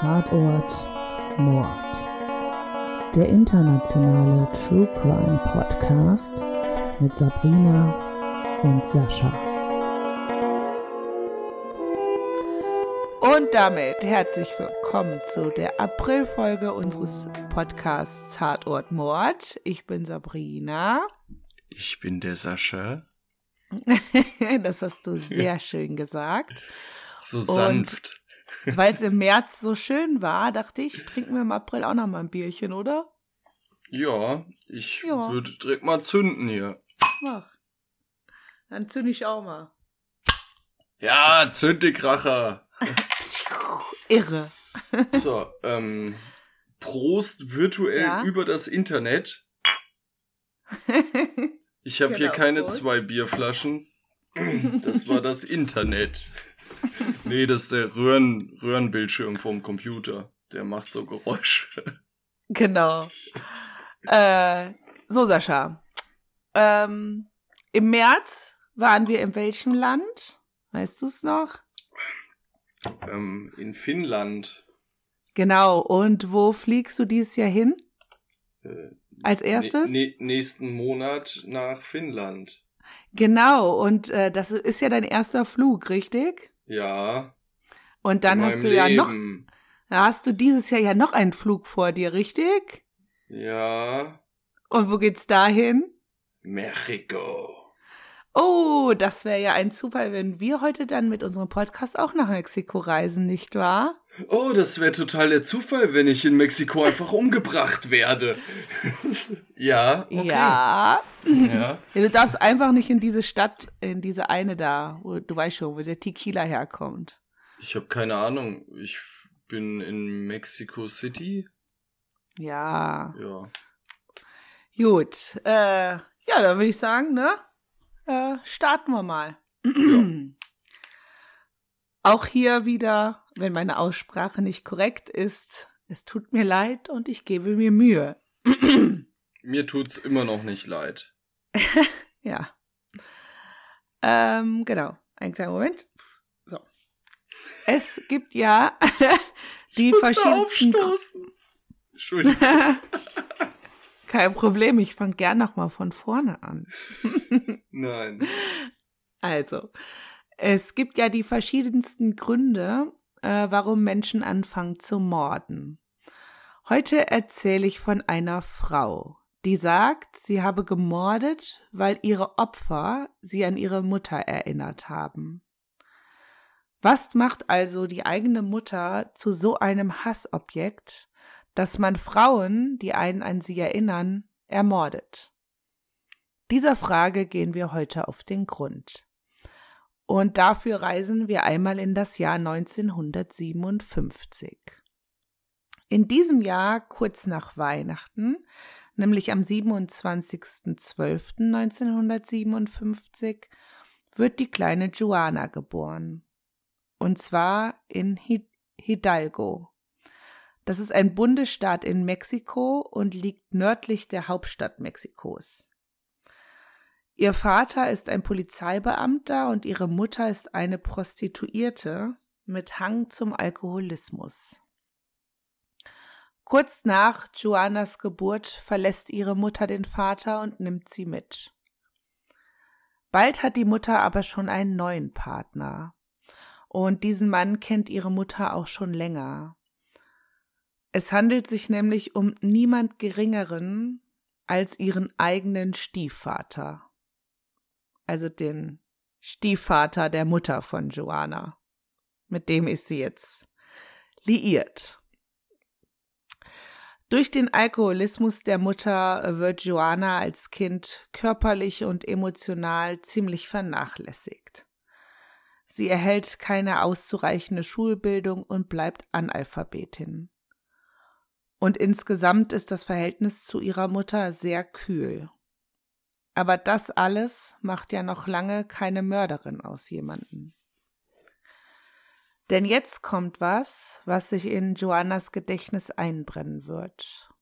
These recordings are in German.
Tatort Mord. Der internationale True Crime Podcast mit Sabrina und Sascha. Und damit herzlich willkommen zu der Aprilfolge unseres Podcasts Tatort Mord. Ich bin Sabrina. Ich bin der Sascha. das hast du sehr schön gesagt. So sanft. Weil es im März so schön war, dachte ich, trinken wir im April auch noch mal ein Bierchen, oder? Ja, ich ja. würde direkt mal zünden hier. Mach. Dann zünde ich auch mal. Ja, zünd die Kracher. Irre. so, ähm, Prost virtuell ja? über das Internet. Ich habe genau, hier keine Prost. zwei Bierflaschen. Das war das Internet. Nee, das ist der Röhren, Röhrenbildschirm vom Computer. Der macht so Geräusche. Genau. Äh, so, Sascha. Ähm, Im März waren wir in welchem Land? Weißt du es noch? Ähm, in Finnland. Genau. Und wo fliegst du dieses Jahr hin? Äh, als erstes? Nächsten Monat nach Finnland. Genau, und äh, das ist ja dein erster Flug, richtig? Ja. Und dann hast du Leben. ja noch. Da hast du dieses Jahr ja noch einen Flug vor dir, richtig? Ja. Und wo geht's dahin? Mexiko. Oh, das wäre ja ein Zufall, wenn wir heute dann mit unserem Podcast auch nach Mexiko reisen, nicht wahr? Oh, das wäre total der Zufall, wenn ich in Mexiko einfach umgebracht werde. ja, okay. Ja. ja. Du darfst einfach nicht in diese Stadt, in diese eine da, wo du weißt schon, wo der Tequila herkommt. Ich habe keine Ahnung. Ich bin in Mexico City. Ja. Ja. Gut. Äh, ja, dann würde ich sagen, ne? äh, starten wir mal. Ja. Auch hier wieder, wenn meine Aussprache nicht korrekt ist, es tut mir leid und ich gebe mir Mühe. mir tut's immer noch nicht leid. ja. Ähm, genau. Ein kleiner Moment. So. Es gibt ja die ich verschiedenen. Aufstoßen. Entschuldigung. Kein Problem, ich fange gern nochmal von vorne an. Nein. Also, es gibt ja die verschiedensten Gründe, äh, warum Menschen anfangen zu morden. Heute erzähle ich von einer Frau, die sagt, sie habe gemordet, weil ihre Opfer sie an ihre Mutter erinnert haben. Was macht also die eigene Mutter zu so einem Hassobjekt, dass man Frauen, die einen an sie erinnern, ermordet? Dieser Frage gehen wir heute auf den Grund. Und dafür reisen wir einmal in das Jahr 1957. In diesem Jahr, kurz nach Weihnachten, nämlich am 27.12.1957, wird die kleine Joana geboren. Und zwar in Hidalgo, das ist ein Bundesstaat in Mexiko und liegt nördlich der Hauptstadt Mexikos. Ihr Vater ist ein Polizeibeamter und ihre Mutter ist eine Prostituierte mit Hang zum Alkoholismus. Kurz nach Joannas Geburt verlässt ihre Mutter den Vater und nimmt sie mit. Bald hat die Mutter aber schon einen neuen Partner. Und diesen Mann kennt ihre Mutter auch schon länger. Es handelt sich nämlich um niemand Geringeren als ihren eigenen Stiefvater. Also den Stiefvater der Mutter von Joanna. Mit dem ist sie jetzt liiert. Durch den Alkoholismus der Mutter wird Joanna als Kind körperlich und emotional ziemlich vernachlässigt. Sie erhält keine auszureichende Schulbildung und bleibt Analphabetin. Und insgesamt ist das Verhältnis zu ihrer Mutter sehr kühl. Aber das alles macht ja noch lange keine Mörderin aus jemanden. Denn jetzt kommt was, was sich in Joannas Gedächtnis einbrennen wird.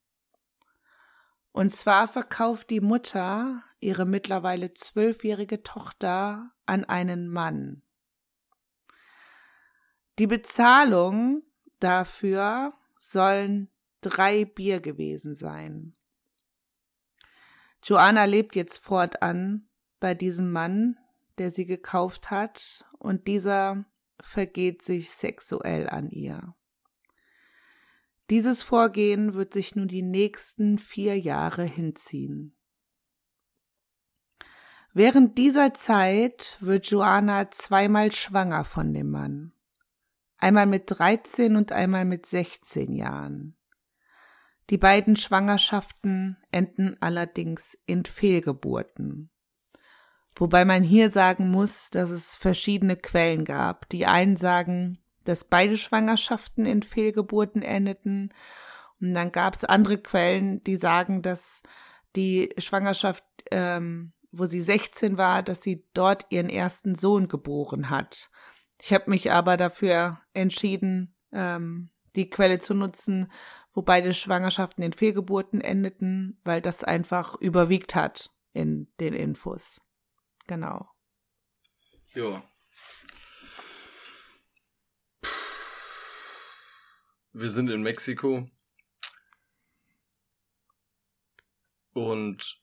Und zwar verkauft die Mutter ihre mittlerweile zwölfjährige Tochter an einen Mann. Die Bezahlung dafür sollen drei Bier gewesen sein. Joanna lebt jetzt fortan bei diesem Mann, der sie gekauft hat, und dieser vergeht sich sexuell an ihr. Dieses Vorgehen wird sich nun die nächsten vier Jahre hinziehen. Während dieser Zeit wird Joanna zweimal schwanger von dem Mann. Einmal mit 13 und einmal mit 16 Jahren. Die beiden Schwangerschaften enden allerdings in Fehlgeburten. Wobei man hier sagen muss, dass es verschiedene Quellen gab. Die einen sagen, dass beide Schwangerschaften in Fehlgeburten endeten. Und dann gab es andere Quellen, die sagen, dass die Schwangerschaft, ähm, wo sie 16 war, dass sie dort ihren ersten Sohn geboren hat. Ich habe mich aber dafür entschieden, ähm, die Quelle zu nutzen, wo beide Schwangerschaften in Fehlgeburten endeten, weil das einfach überwiegt hat in den Infos. Genau. Ja. Wir sind in Mexiko. Und.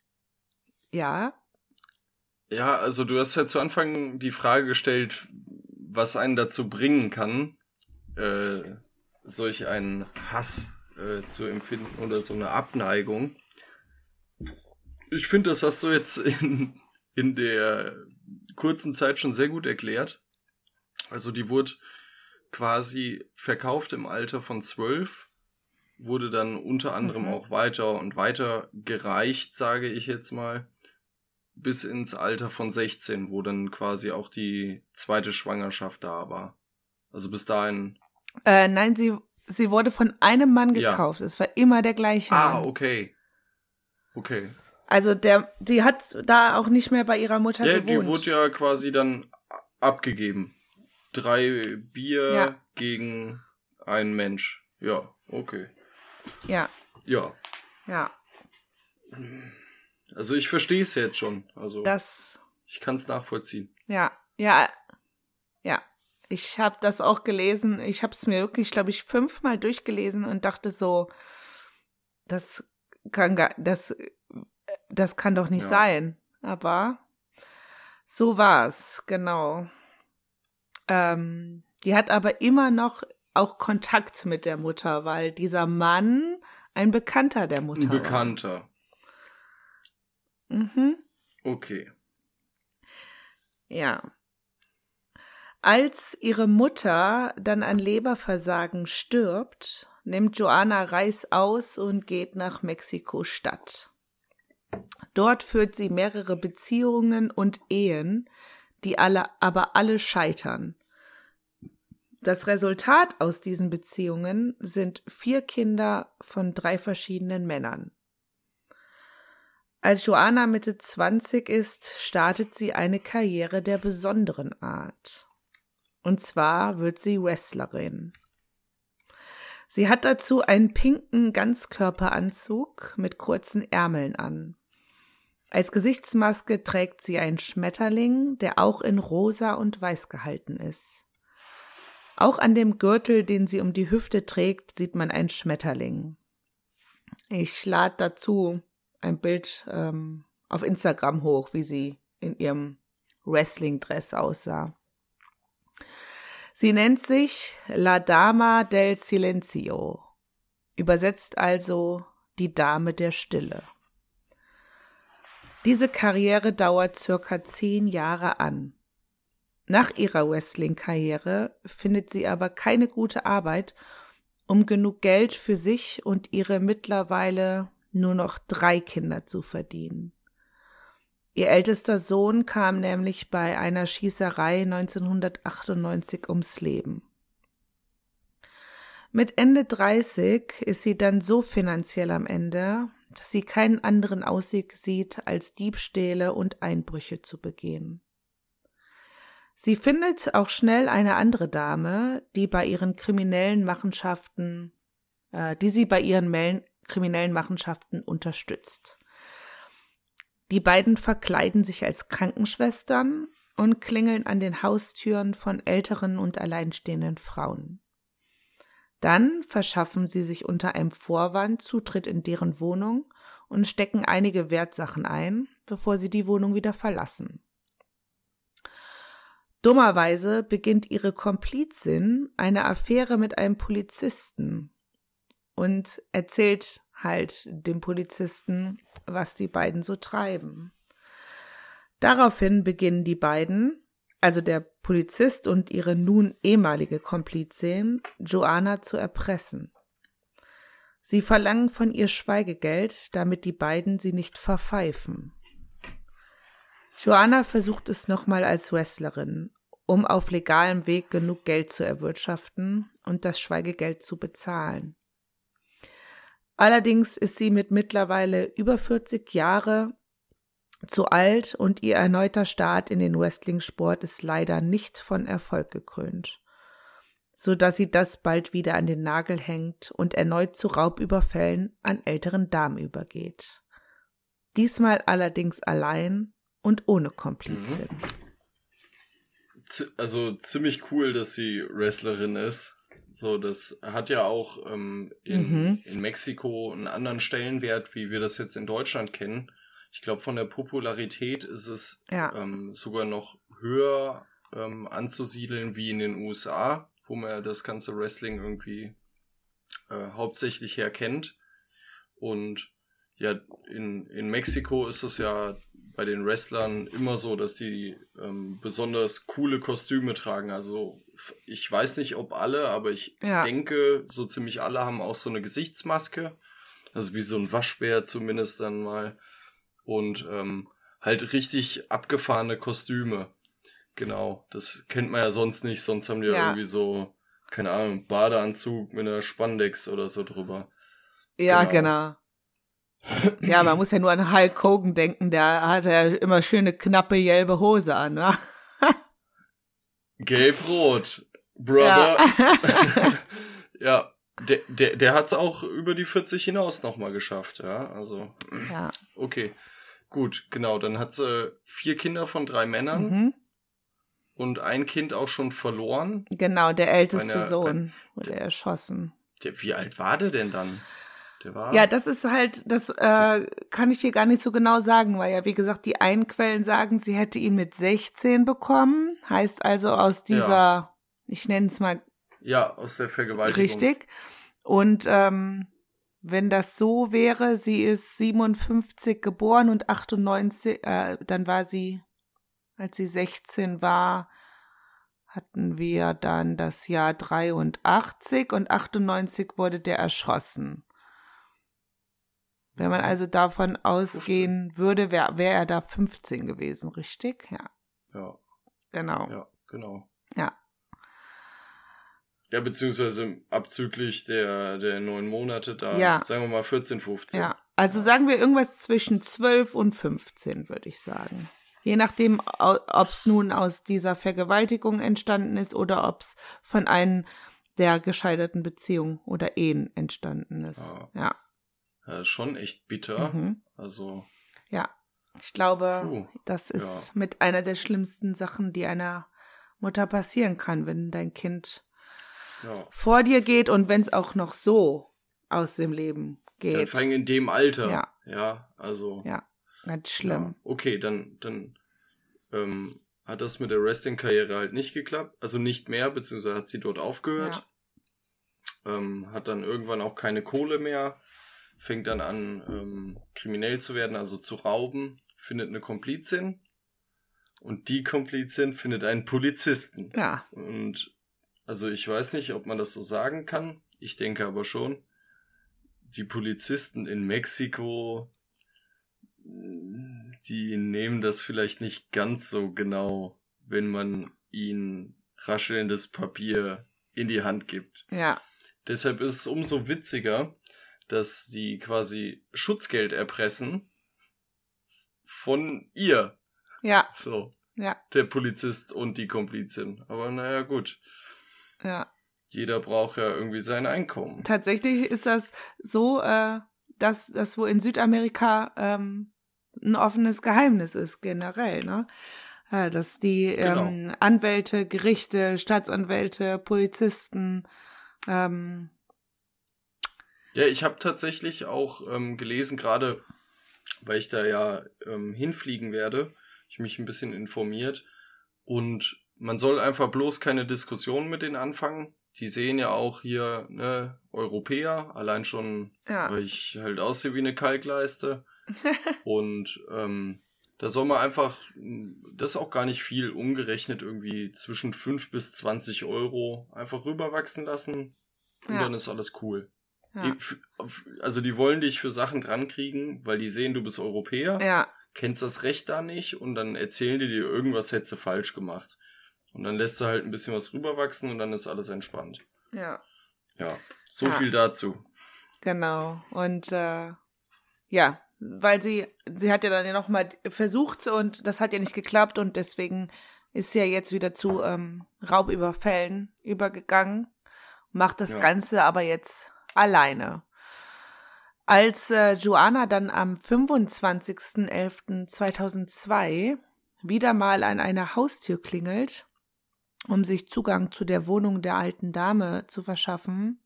Ja. Ja, also du hast ja zu Anfang die Frage gestellt, was einen dazu bringen kann, äh, solch einen Hass äh, zu empfinden oder so eine Abneigung. Ich finde, das hast du jetzt in in der kurzen Zeit schon sehr gut erklärt. Also die wurde quasi verkauft im Alter von zwölf, wurde dann unter anderem mhm. auch weiter und weiter gereicht, sage ich jetzt mal, bis ins Alter von 16, wo dann quasi auch die zweite Schwangerschaft da war. Also bis dahin. Äh, nein, sie, sie wurde von einem Mann gekauft. Ja. Es war immer der gleiche. Ah, Mann. okay. Okay. Also der, die hat da auch nicht mehr bei ihrer Mutter ja, gewohnt. Die wurde ja quasi dann abgegeben. Drei Bier ja. gegen einen Mensch. Ja, okay. Ja. Ja. Ja. Also ich verstehe es jetzt schon. Also das. Ich kann es nachvollziehen. Ja, ja, ja. Ich habe das auch gelesen. Ich habe es mir wirklich, glaube ich, fünfmal durchgelesen und dachte so, das kann gar, das das kann doch nicht ja. sein. Aber so war's, genau. Ähm, die hat aber immer noch auch Kontakt mit der Mutter, weil dieser Mann ein Bekannter der Mutter Ein Bekannter. War. Mhm. Okay. Ja. Als ihre Mutter dann an Leberversagen stirbt, nimmt Joanna Reis aus und geht nach Mexiko-Stadt. Dort führt sie mehrere Beziehungen und Ehen, die alle, aber alle scheitern. Das Resultat aus diesen Beziehungen sind vier Kinder von drei verschiedenen Männern. Als Joanna Mitte 20 ist, startet sie eine Karriere der besonderen Art. Und zwar wird sie Wrestlerin. Sie hat dazu einen pinken Ganzkörperanzug mit kurzen Ärmeln an. Als Gesichtsmaske trägt sie einen Schmetterling, der auch in rosa und weiß gehalten ist. Auch an dem Gürtel, den sie um die Hüfte trägt, sieht man einen Schmetterling. Ich lade dazu ein Bild ähm, auf Instagram hoch, wie sie in ihrem Wrestling-Dress aussah. Sie nennt sich La Dama del Silencio, übersetzt also die Dame der Stille. Diese Karriere dauert circa zehn Jahre an. Nach ihrer Wrestling-Karriere findet sie aber keine gute Arbeit, um genug Geld für sich und ihre mittlerweile nur noch drei Kinder zu verdienen. Ihr ältester Sohn kam nämlich bei einer Schießerei 1998 ums Leben. Mit Ende 30 ist sie dann so finanziell am Ende, dass sie keinen anderen Ausweg sieht, als Diebstähle und Einbrüche zu begehen. Sie findet auch schnell eine andere Dame, die bei ihren kriminellen Machenschaften, äh, die sie bei ihren kriminellen Machenschaften unterstützt. Die beiden verkleiden sich als Krankenschwestern und klingeln an den Haustüren von älteren und alleinstehenden Frauen. Dann verschaffen sie sich unter einem Vorwand Zutritt in deren Wohnung und stecken einige Wertsachen ein, bevor sie die Wohnung wieder verlassen. Dummerweise beginnt ihre Komplizin eine Affäre mit einem Polizisten und erzählt halt dem Polizisten, was die beiden so treiben. Daraufhin beginnen die beiden, also der Polizist und ihre nun ehemalige Komplizin, Joanna zu erpressen. Sie verlangen von ihr Schweigegeld, damit die beiden sie nicht verpfeifen. Joanna versucht es nochmal als Wrestlerin, um auf legalem Weg genug Geld zu erwirtschaften und das Schweigegeld zu bezahlen. Allerdings ist sie mit mittlerweile über 40 Jahre zu alt und ihr erneuter Start in den Wrestling-Sport ist leider nicht von Erfolg gekrönt, so dass sie das bald wieder an den Nagel hängt und erneut zu Raubüberfällen an älteren Damen übergeht. Diesmal allerdings allein und ohne Komplizin. Mhm. Also ziemlich cool, dass sie Wrestlerin ist. So, das hat ja auch ähm, in, mhm. in Mexiko einen anderen Stellenwert, wie wir das jetzt in Deutschland kennen. Ich glaube, von der Popularität ist es ja. ähm, sogar noch höher ähm, anzusiedeln wie in den USA, wo man ja das ganze Wrestling irgendwie äh, hauptsächlich herkennt. Und ja, in, in Mexiko ist es ja bei den Wrestlern immer so, dass die ähm, besonders coole Kostüme tragen. Also ich weiß nicht, ob alle, aber ich ja. denke, so ziemlich alle haben auch so eine Gesichtsmaske. Also wie so ein Waschbär zumindest dann mal. Und ähm, halt richtig abgefahrene Kostüme. Genau, das kennt man ja sonst nicht. Sonst haben die ja, ja irgendwie so, keine Ahnung, Badeanzug mit einer Spandex oder so drüber. Ja, genau. genau. Ja, man muss ja nur an Hulk Hogan denken, der hatte ja immer schöne knappe gelbe Hose an, ne? Gelb-rot, Brother. Ja, ja der, der, der hat es auch über die 40 hinaus nochmal geschafft, ja. Also, ja. okay. Gut, genau. Dann hat sie vier Kinder von drei Männern mhm. und ein Kind auch schon verloren. Genau, der älteste Meine, Sohn wurde erschossen. Der, wie alt war der denn dann? Ja, das ist halt, das äh, kann ich dir gar nicht so genau sagen, weil ja, wie gesagt, die einen Quellen sagen, sie hätte ihn mit 16 bekommen. Heißt also aus dieser, ja. ich nenne es mal. Ja, aus der Vergewaltigung. Richtig. Und ähm, wenn das so wäre, sie ist 57 geboren und 98, äh, dann war sie, als sie 16 war, hatten wir dann das Jahr 83 und 98 wurde der erschossen. Wenn man also davon ausgehen 15. würde, wäre wär er da 15 gewesen, richtig? Ja. Ja. Genau. Ja, genau. Ja. Ja, beziehungsweise abzüglich der, der neun Monate da, ja. sagen wir mal 14, 15. Ja, also sagen wir irgendwas zwischen 12 und 15, würde ich sagen. Je nachdem, ob es nun aus dieser Vergewaltigung entstanden ist oder ob es von einem der gescheiterten Beziehungen oder Ehen entstanden ist. Ah. Ja äh, schon echt bitter. Mhm. Also. Ja, ich glaube, puh, das ist ja. mit einer der schlimmsten Sachen, die einer Mutter passieren kann, wenn dein Kind ja. vor dir geht und wenn es auch noch so aus dem Leben geht. Ja, vor allem in dem Alter. Ja. Ja, also. Ja, ganz schlimm. Ja, okay, dann, dann ähm, hat das mit der Wrestling-Karriere halt nicht geklappt. Also nicht mehr, beziehungsweise hat sie dort aufgehört. Ähm, hat dann irgendwann auch keine Kohle mehr fängt dann an, ähm, kriminell zu werden, also zu rauben, findet eine Komplizin und die Komplizin findet einen Polizisten. Ja. Und also ich weiß nicht, ob man das so sagen kann. Ich denke aber schon. Die Polizisten in Mexiko, die nehmen das vielleicht nicht ganz so genau, wenn man ihnen raschelndes Papier in die Hand gibt. Ja. Deshalb ist es umso witziger, dass sie quasi Schutzgeld erpressen von ihr. Ja. So. Ja. Der Polizist und die Komplizin. Aber naja, gut. Ja. Jeder braucht ja irgendwie sein Einkommen. Tatsächlich ist das so, äh, dass das wo in Südamerika ähm, ein offenes Geheimnis ist, generell, ne? Ja, dass die genau. ähm, Anwälte, Gerichte, Staatsanwälte, Polizisten Ähm, ja, ich habe tatsächlich auch ähm, gelesen, gerade weil ich da ja ähm, hinfliegen werde, ich mich ein bisschen informiert und man soll einfach bloß keine Diskussion mit denen anfangen. Die sehen ja auch hier, ne, Europäer, allein schon, ja. weil ich halt aussehe wie eine Kalkleiste. und ähm, da soll man einfach, das ist auch gar nicht viel, umgerechnet irgendwie zwischen 5 bis 20 Euro einfach rüberwachsen lassen und Ja. dann ist alles cool. Ja. Also die wollen dich für Sachen drankriegen, weil die sehen, du bist Europäer, ja, kennst das Recht da nicht und dann erzählen die dir irgendwas hättest du falsch gemacht. Und dann lässt du halt ein bisschen was rüberwachsen und dann ist alles entspannt. ja. Ja, so Ja. viel dazu. Genau. Und äh, ja, weil sie, sie hat ja dann ja nochmal versucht und das hat ja nicht geklappt und deswegen ist sie ja jetzt wieder zu ähm, Raubüberfällen übergegangen, macht das Ja. Ganze aber jetzt alleine. Als äh, Joanna dann am 25.11.2002 wieder mal an einer Haustür klingelt, um sich Zugang zu der Wohnung der alten Dame zu verschaffen,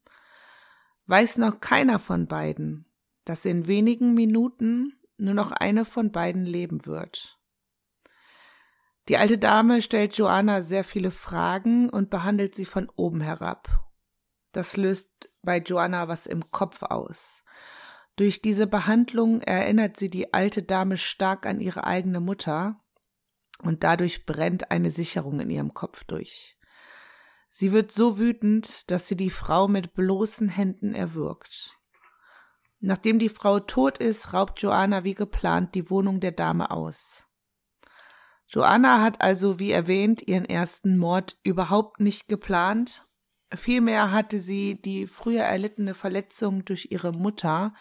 weiß noch keiner von beiden, dass in wenigen Minuten nur noch eine von beiden leben wird. Die alte Dame stellt Joanna sehr viele Fragen und behandelt sie von oben herab. Das löst bei Joanna was im Kopf aus. Durch diese Behandlung erinnert sie die alte Dame stark an ihre eigene Mutter und dadurch brennt eine Sicherung in ihrem Kopf durch. Sie wird so wütend, dass sie die Frau mit bloßen Händen erwürgt. Nachdem die Frau tot ist, raubt Joanna wie geplant die Wohnung der Dame aus. Joanna hat also, wie erwähnt, ihren ersten Mord überhaupt nicht geplant. Vielmehr hatte sie die früher erlittene Verletzung durch ihre Mutter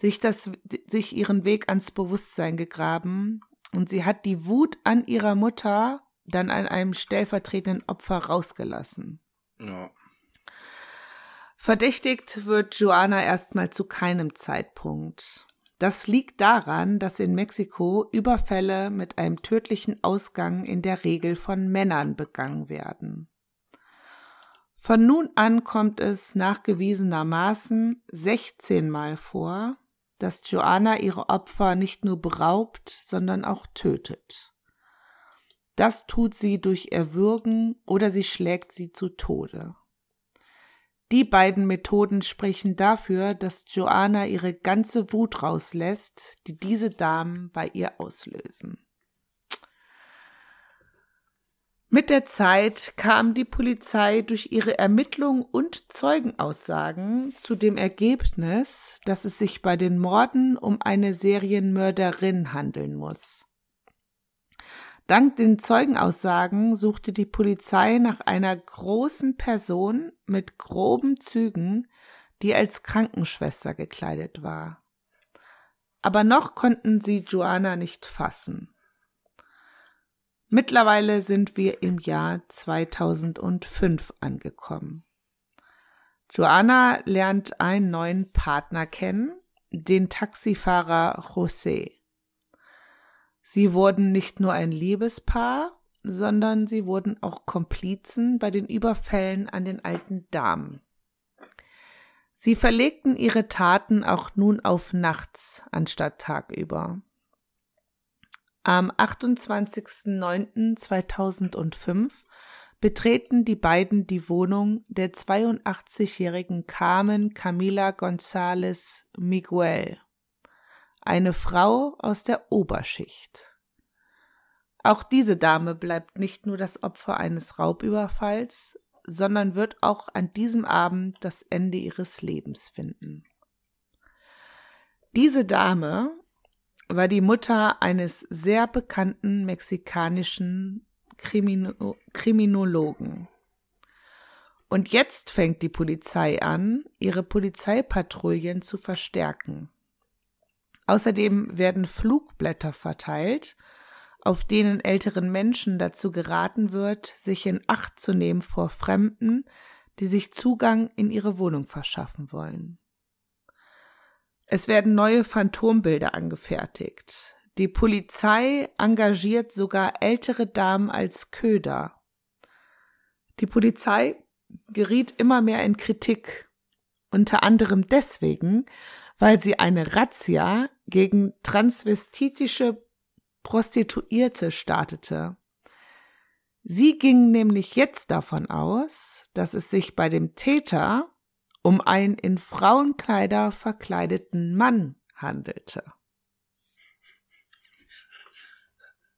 sich, das, sich ihren Weg ans Bewusstsein gegraben und sie hat die Wut an ihrer Mutter dann an einem stellvertretenden Opfer rausgelassen. Ja. Verdächtigt wird Joanna erstmal zu keinem Zeitpunkt. Das liegt daran, dass in Mexiko Überfälle mit einem tödlichen Ausgang in der Regel von Männern begangen werden. Von nun an kommt es nachgewiesenermaßen 16 Mal vor, dass Joanna ihre Opfer nicht nur beraubt, sondern auch tötet. Das tut sie durch Erwürgen oder sie schlägt sie zu Tode. Die beiden Methoden sprechen dafür, dass Joanna ihre ganze Wut rauslässt, die diese Damen bei ihr auslösen. Mit der Zeit kam die Polizei durch ihre Ermittlungen und Zeugenaussagen zu dem Ergebnis, dass es sich bei den Morden um eine Serienmörderin handeln muss. Dank den Zeugenaussagen suchte die Polizei nach einer großen Person mit groben Zügen, die als Krankenschwester gekleidet war. Aber noch konnten sie Joanna nicht fassen. Mittlerweile sind wir im Jahr 2005 angekommen. Joanna lernt einen neuen Partner kennen, den Taxifahrer José. Sie wurden nicht nur ein Liebespaar, sondern sie wurden auch Komplizen bei den Überfällen an den alten Damen. Sie verlegten ihre Taten auch nun auf nachts anstatt tagüber. Am 28.09.2005 betreten die beiden die Wohnung der 82-jährigen Carmen Camila González Miguel, eine Frau aus der Oberschicht. Auch diese Dame bleibt nicht nur das Opfer eines Raubüberfalls, sondern wird auch an diesem Abend das Ende ihres Lebens finden. Diese Dame war die Mutter eines sehr bekannten mexikanischen Krimino Kriminologen. Und jetzt fängt die Polizei an, ihre Polizeipatrouillen zu verstärken. Außerdem werden Flugblätter verteilt, auf denen älteren Menschen dazu geraten wird, sich in Acht zu nehmen vor Fremden, die sich Zugang in ihre Wohnung verschaffen wollen. Es werden neue Phantombilder angefertigt. Die Polizei engagiert sogar ältere Damen als Köder. Die Polizei geriet immer mehr in Kritik. Unter anderem deswegen, weil sie eine Razzia gegen transvestitische Prostituierte startete. Sie ging nämlich jetzt davon aus, dass es sich bei dem Täter um einen in Frauenkleider verkleideten Mann handelte.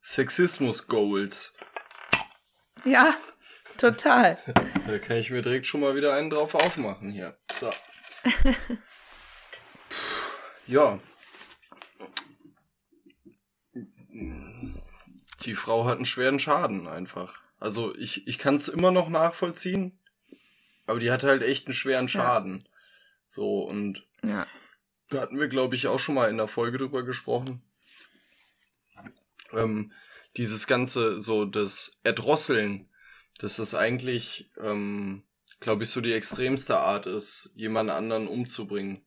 Sexismus Goals. Ja, total. Da kann ich mir direkt schon mal wieder einen drauf aufmachen hier. So. ja. Die Frau hat einen schweren Schaden einfach. Also ich, ich kann es immer noch nachvollziehen, aber die hatte halt echt einen schweren Schaden. Ja. So, und ja. da hatten wir, glaube ich, auch schon mal in der Folge drüber gesprochen. Ähm, dieses ganze, so das Erdrosseln, dass das eigentlich, ähm, glaube ich, so die extremste Art ist, jemand anderen umzubringen.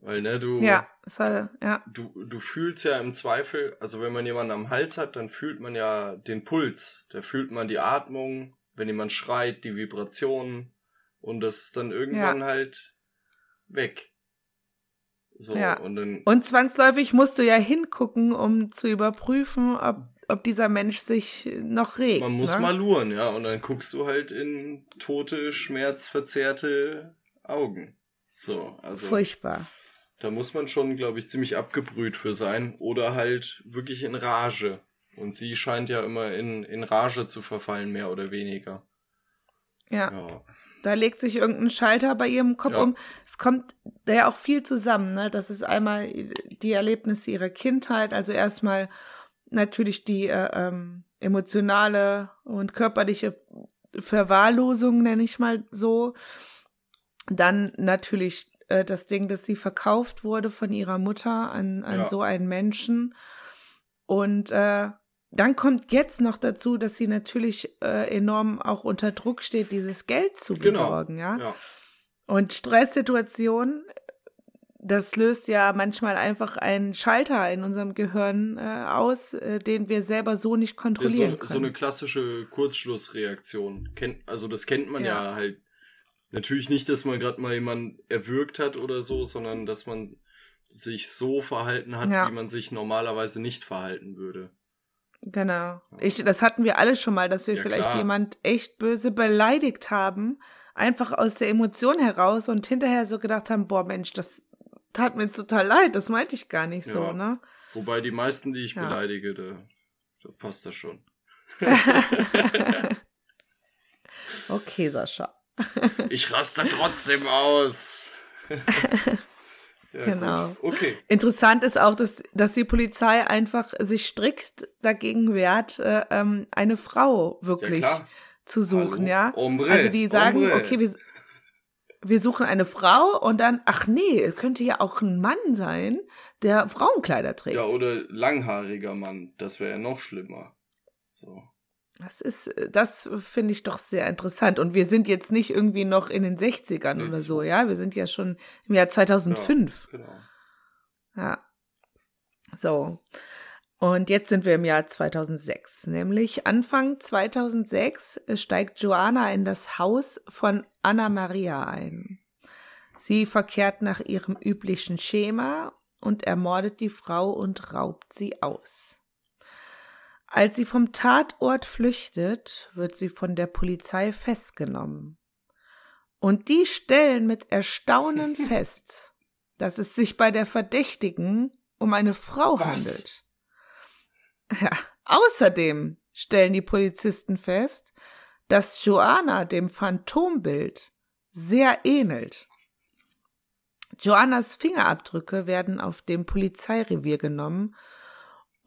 Weil, ne, du. Ja, war, ja. Du, du fühlst ja im Zweifel, also wenn man jemanden am Hals hat, dann fühlt man ja den Puls. Da fühlt man die Atmung, wenn jemand schreit, die Vibrationen. Und das ist dann irgendwann ja. halt weg. So, ja. und dann. Und zwangsläufig musst du ja hingucken, um zu überprüfen, ob, ob dieser Mensch sich noch regt. Man muss ne? mal luren, ja. Und dann guckst du halt in tote, schmerzverzerrte Augen. So, also. Furchtbar. Da muss man schon, glaube ich, ziemlich abgebrüht für sein. Oder halt wirklich in Rage. Und sie scheint ja immer in, in Rage zu verfallen, mehr oder weniger. Ja. ja. Da legt sich irgendein Schalter bei ihrem Kopf ja. um. Es kommt da ja auch viel zusammen, ne? Das ist einmal die Erlebnisse ihrer Kindheit, also erstmal natürlich die äh, ähm, emotionale und körperliche Verwahrlosung, nenne ich mal so. Dann natürlich äh, das Ding, dass sie verkauft wurde von ihrer Mutter an, an ja. so einen Menschen. Und äh, dann kommt jetzt noch dazu, dass sie natürlich äh, enorm auch unter Druck steht, dieses Geld zu genau. besorgen, genau. ja? ja. Und Stresssituationen, das löst ja manchmal einfach einen Schalter in unserem Gehirn äh, aus, äh, den wir selber so nicht kontrollieren so, können. So eine klassische Kurzschlussreaktion. Kennt, also das kennt man ja, ja halt Natürlich nicht, dass man gerade mal jemanden erwürgt hat oder so, sondern dass man sich so verhalten hat, ja. wie man sich normalerweise nicht verhalten würde. Genau. Ich, das hatten wir alle schon mal, dass wir ja, vielleicht klar. jemand echt böse beleidigt haben, einfach aus der Emotion heraus und hinterher so gedacht haben, boah Mensch, das tat mir jetzt total leid, das meinte ich gar nicht ja. so, ne? Wobei die meisten, die ich beleidige, da, da passt das schon. okay, Sascha. Ich raste trotzdem aus. ja, genau. Gut. Okay. Interessant ist auch, dass, dass die Polizei einfach sich strikt dagegen wehrt, äh, ähm, eine Frau wirklich ja, zu suchen, Hallo? ja. Ombre, also die sagen, Ombre. okay, wir, wir suchen eine Frau und dann, ach nee, könnte ja auch ein Mann sein, der Frauenkleider trägt. Ja, oder langhaariger Mann, das wäre ja noch schlimmer. So. Das ist, äh, das finde ich doch sehr interessant. Und wir sind jetzt nicht irgendwie noch in den 60ern nee, oder so, ja? Wir sind ja schon im Jahr 2005. Ja, genau. Ja. So. Und jetzt sind wir im Jahr 2006, nämlich Anfang 2006 steigt Joanna in das Haus von Anna Maria ein. Sie verkehrt nach ihrem üblichen Schema und ermordet die Frau und raubt sie aus. Als sie vom Tatort flüchtet, wird sie von der Polizei festgenommen. Und die stellen mit Erstaunen fest, dass es sich bei der Verdächtigen um eine Frau Was? handelt. Ja, außerdem stellen die Polizisten fest, dass Joanna dem Phantombild sehr ähnelt. Joannas Fingerabdrücke werden auf dem Polizeirevier genommen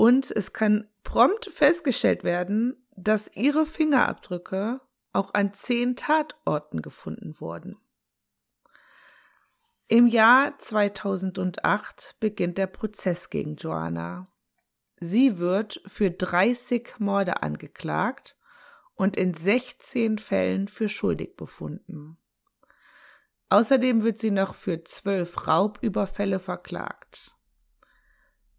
und es kann prompt festgestellt werden, dass ihre Fingerabdrücke auch an zehn Tatorten gefunden wurden. Im Jahr 2008 beginnt der Prozess gegen Joanna. Sie wird für 30 Morde angeklagt und in 16 Fällen für schuldig befunden. Außerdem wird sie noch für zwölf Raubüberfälle verklagt.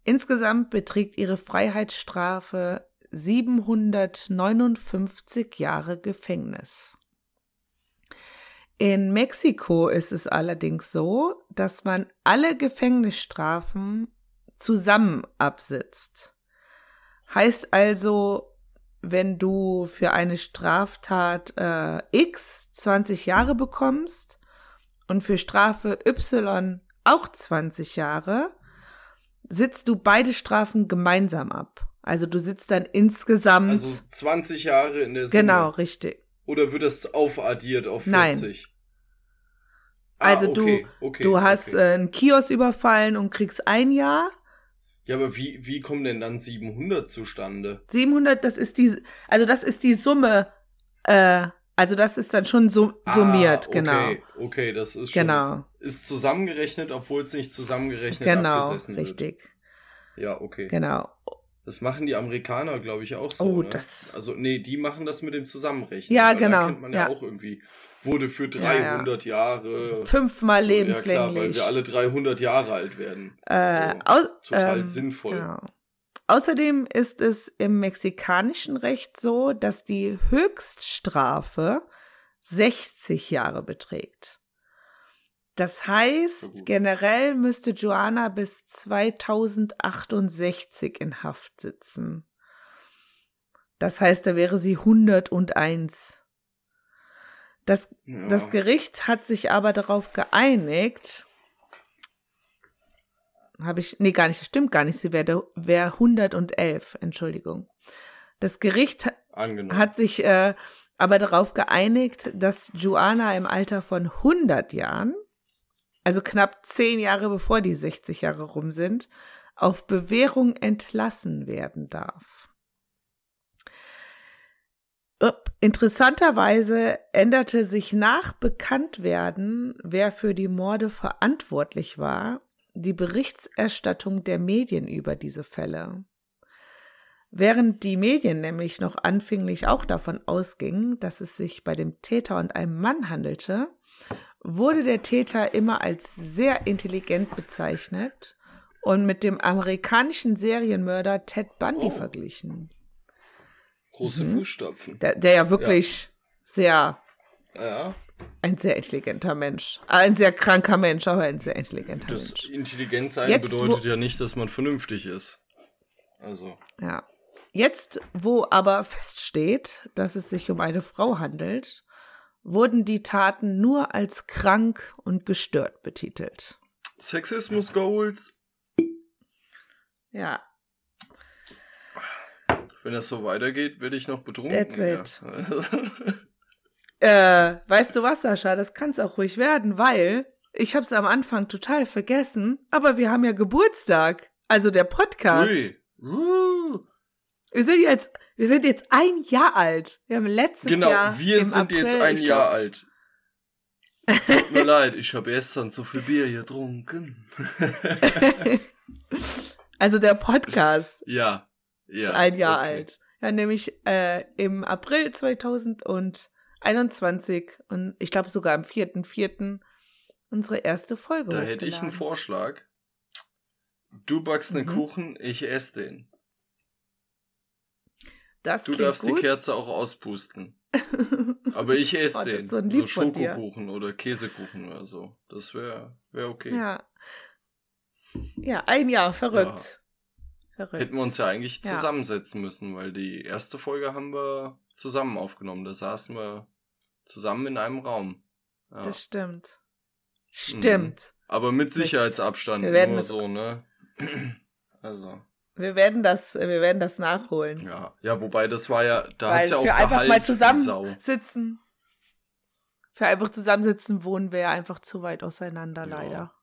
Insgesamt beträgt ihre Freiheitsstrafe 759 Jahre Gefängnis. In Mexiko ist es allerdings so, dass man alle Gefängnisstrafen zusammen absitzt. Heißt also, wenn du für eine Straftat äh, X 20 Jahre bekommst und für Strafe Y auch 20 Jahre, sitzt du beide Strafen gemeinsam ab. Also du sitzt dann insgesamt. Also 20 Jahre in der Summe. Genau, richtig. Oder wird das aufaddiert auf 40? Nein. Ah, Also okay, du, okay, du hast okay. äh, einen Kiosk überfallen und kriegst ein Jahr. Ja, aber wie, wie kommen denn dann 700 zustande? 700, das ist die, also das ist die Summe, äh, also das ist dann schon sum summiert, ah, genau. Okay, okay, das ist schon. Genau, Ist zusammengerechnet, obwohl es nicht zusammengerechnet genau, abgesessen wird. richtig, Ja, okay. genau. Das machen die Amerikaner, glaube ich, auch so. Oh, ne? das- Also, nee, die machen das mit dem Zusammenrechnen. Ja, genau, Da kennt man ja, ja. auch irgendwie. Wurde für Ja, ja. 300 Jahre. Fünfmal So, Ja, klar, weil lebenslänglich. wir alle 300 Jahre alt werden. äh, so, total ähm, sinnvoll. Genau. Außerdem ist es im mexikanischen Recht so, dass die Höchststrafe 60 Jahre beträgt. Das heißt, generell müsste Joanna bis 2068 in Haft sitzen. Das heißt, da wäre sie 101. Das, Ja. das Gericht hat sich aber darauf geeinigt, habe ich, nee, gar nicht, das stimmt gar nicht, sie wäre wär 111, Entschuldigung. Das Gericht Angenommen. hat sich äh, aber darauf geeinigt, dass Joanna im Alter von 100 Jahren, also knapp 10 Jahre bevor die 60 Jahre rum sind, auf Bewährung entlassen werden darf. Interessanterweise änderte sich nach Bekanntwerden, wer für die Morde verantwortlich war, die Berichterstattung der Medien über diese Fälle. Während die Medien nämlich noch anfänglich auch davon ausgingen, dass es sich bei dem Täter und einem Mann handelte, wurde der Täter immer als sehr intelligent bezeichnet und mit dem amerikanischen Serienmörder Ted Bundy Oh. verglichen, Große Mhm. Fußstapfen. der, der ja wirklich sehr Ja, ein sehr intelligenter Mensch, ein sehr kranker Mensch, aber ein sehr intelligenter das Mensch. intelligent sein Jetzt, bedeutet ja nicht, dass man vernünftig ist. Also, Ja. Jetzt, wo aber feststeht, dass es sich um eine Frau handelt, wurden die Taten nur als krank und gestört betitelt. Sexismus Goals. Ja, Wenn das so weitergeht, werde ich noch betrunken. That's it. Ja. äh, weißt du was, Sascha, das kann es auch ruhig werden, weil ich habe es am Anfang total vergessen, aber wir haben ja Geburtstag, also der Podcast. Ui. Uh. Wir sind jetzt, wir sind jetzt ein Jahr alt. Wir haben letztes Genau, Jahr wir im sind April, jetzt ein Jahr glaub, alt. Tut mir leid, ich habe gestern zu viel Bier getrunken. Also der Podcast. ja. Ja. ist ein Jahr okay. alt. Ja, nämlich äh, im April 2021 und ich glaube sogar am 4.4. unsere erste Folge. Da hätte ich einen. Vorschlag. Du backst einen Mhm. Kuchen, ich esse den. Das Du darfst gut. die Kerze auch auspusten. Aber ich esse Oh, den. so so. Schokokuchen oder Käsekuchen oder so. Das wäre wär okay. Ja. Ja, ein Jahr, verrückt. Verrückt. Hätten wir uns ja eigentlich Ja. zusammensetzen müssen, weil die erste Folge haben wir zusammen aufgenommen. Da saßen wir zusammen in einem Raum. Ja. Das stimmt. Stimmt. Aber mit Sicherheitsabstand. wir werden nur das- so, ne? Also, Wir werden das, wir werden das nachholen. ja. Ja, wobei das war ja, da hat's ja auch für einfach mal wie Sau. zusammensitzen. Für einfach zusammensitzen wohnen wir ja einfach zu weit auseinander, Ja. leider.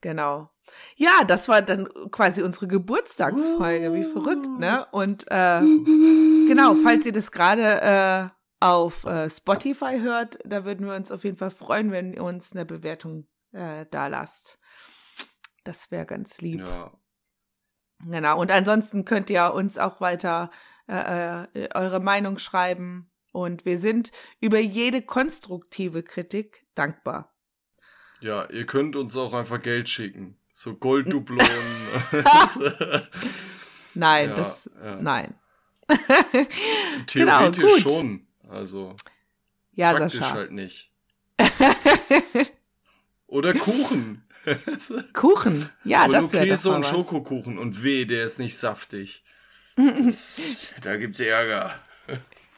Genau. Ja, das war dann quasi unsere Geburtstagsfolge, wie verrückt, ne? Und äh, genau, falls ihr das gerade äh, auf äh, Spotify hört, da würden wir uns auf jeden Fall freuen, wenn ihr uns eine Bewertung äh, da lasst. Das wäre ganz lieb. Ja. Genau. Und ansonsten könnt ihr uns auch weiter äh, äh, eure Meinung schreiben. Und wir sind über jede konstruktive Kritik dankbar. Ja, ihr könnt uns auch einfach Geld schicken. So Golddublonen. Nein, Ja, das ja. Genau, nein. Theoretisch gut. schon. Also, Ja, Praktisch Sascha. halt nicht. Oder Kuchen. Kuchen. Ja, Aber das wäre Käse und. Schokokuchen. Und weh, der ist nicht saftig. Das, da gibt's Ärger.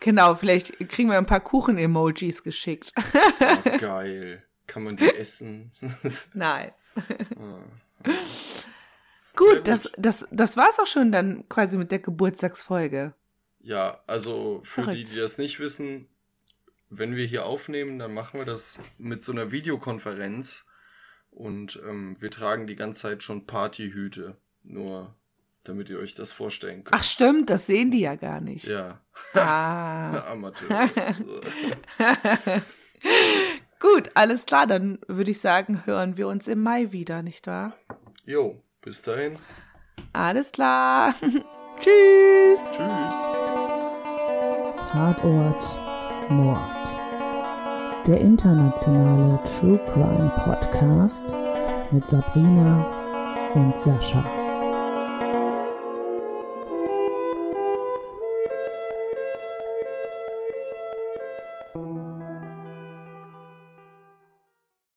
Genau, vielleicht kriegen wir ein paar Kuchen-Emojis geschickt. Oh, geil. Kann man die essen? Nein. Ah. Gut, gut. das, das, das war's auch schon dann quasi mit der Geburtstagsfolge. Ja, also für Verrückt. die, die das nicht wissen, wenn wir hier aufnehmen, dann machen wir das mit so einer Videokonferenz und ähm, wir tragen die ganze Zeit schon Partyhüte. Nur damit ihr euch das vorstellen könnt. Ach stimmt, das sehen die ja gar nicht. Ja, Ah. Amateur. Gut, alles klar, dann würde ich sagen, hören wir uns im Mai wieder, nicht wahr? jo, bis dahin. Alles klar. Tschüss. Tschüss. Tatort Mord. Der internationale True Crime Podcast mit Sabrina und Sascha.